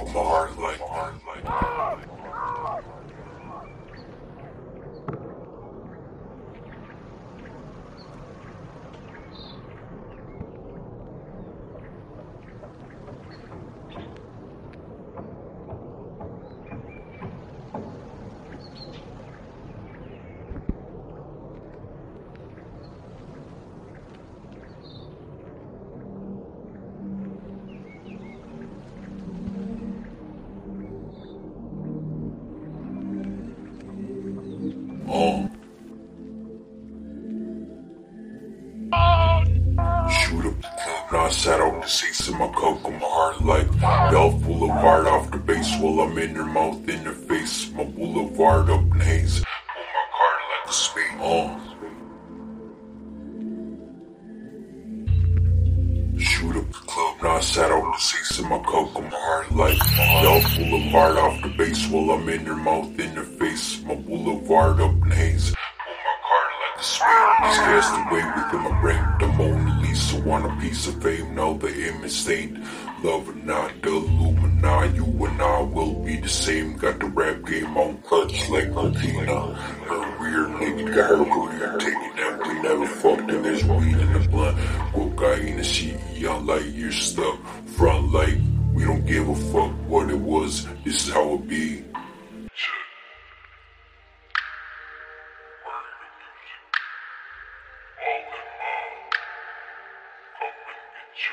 I'm hard like, hard like. Oh. Shoot up the club. Now I sat on the seats in my coke on my heart like Bell Boulevard off the base while I'm in their mouth in their face. My boulevard up in haze. Pull my car like a speed. Oh. Shoot up the club. Now I sat on the seats in my coke on my heart like Bell Boulevard off the base while I'm in their mouth in their face. My boulevard up cast away within my brain. The Mona Lisa want a piece of fame. Now the image stained. Love or not, the Illuminati. You and I will be the same. Got the rap game on clutch like Latina. Her weird nigga got her booty taking that. We never fucked and there's weed in the blunt. Cocaine and she young like you're stuck. Front like we don't give a fuck what it was. This is how it be. So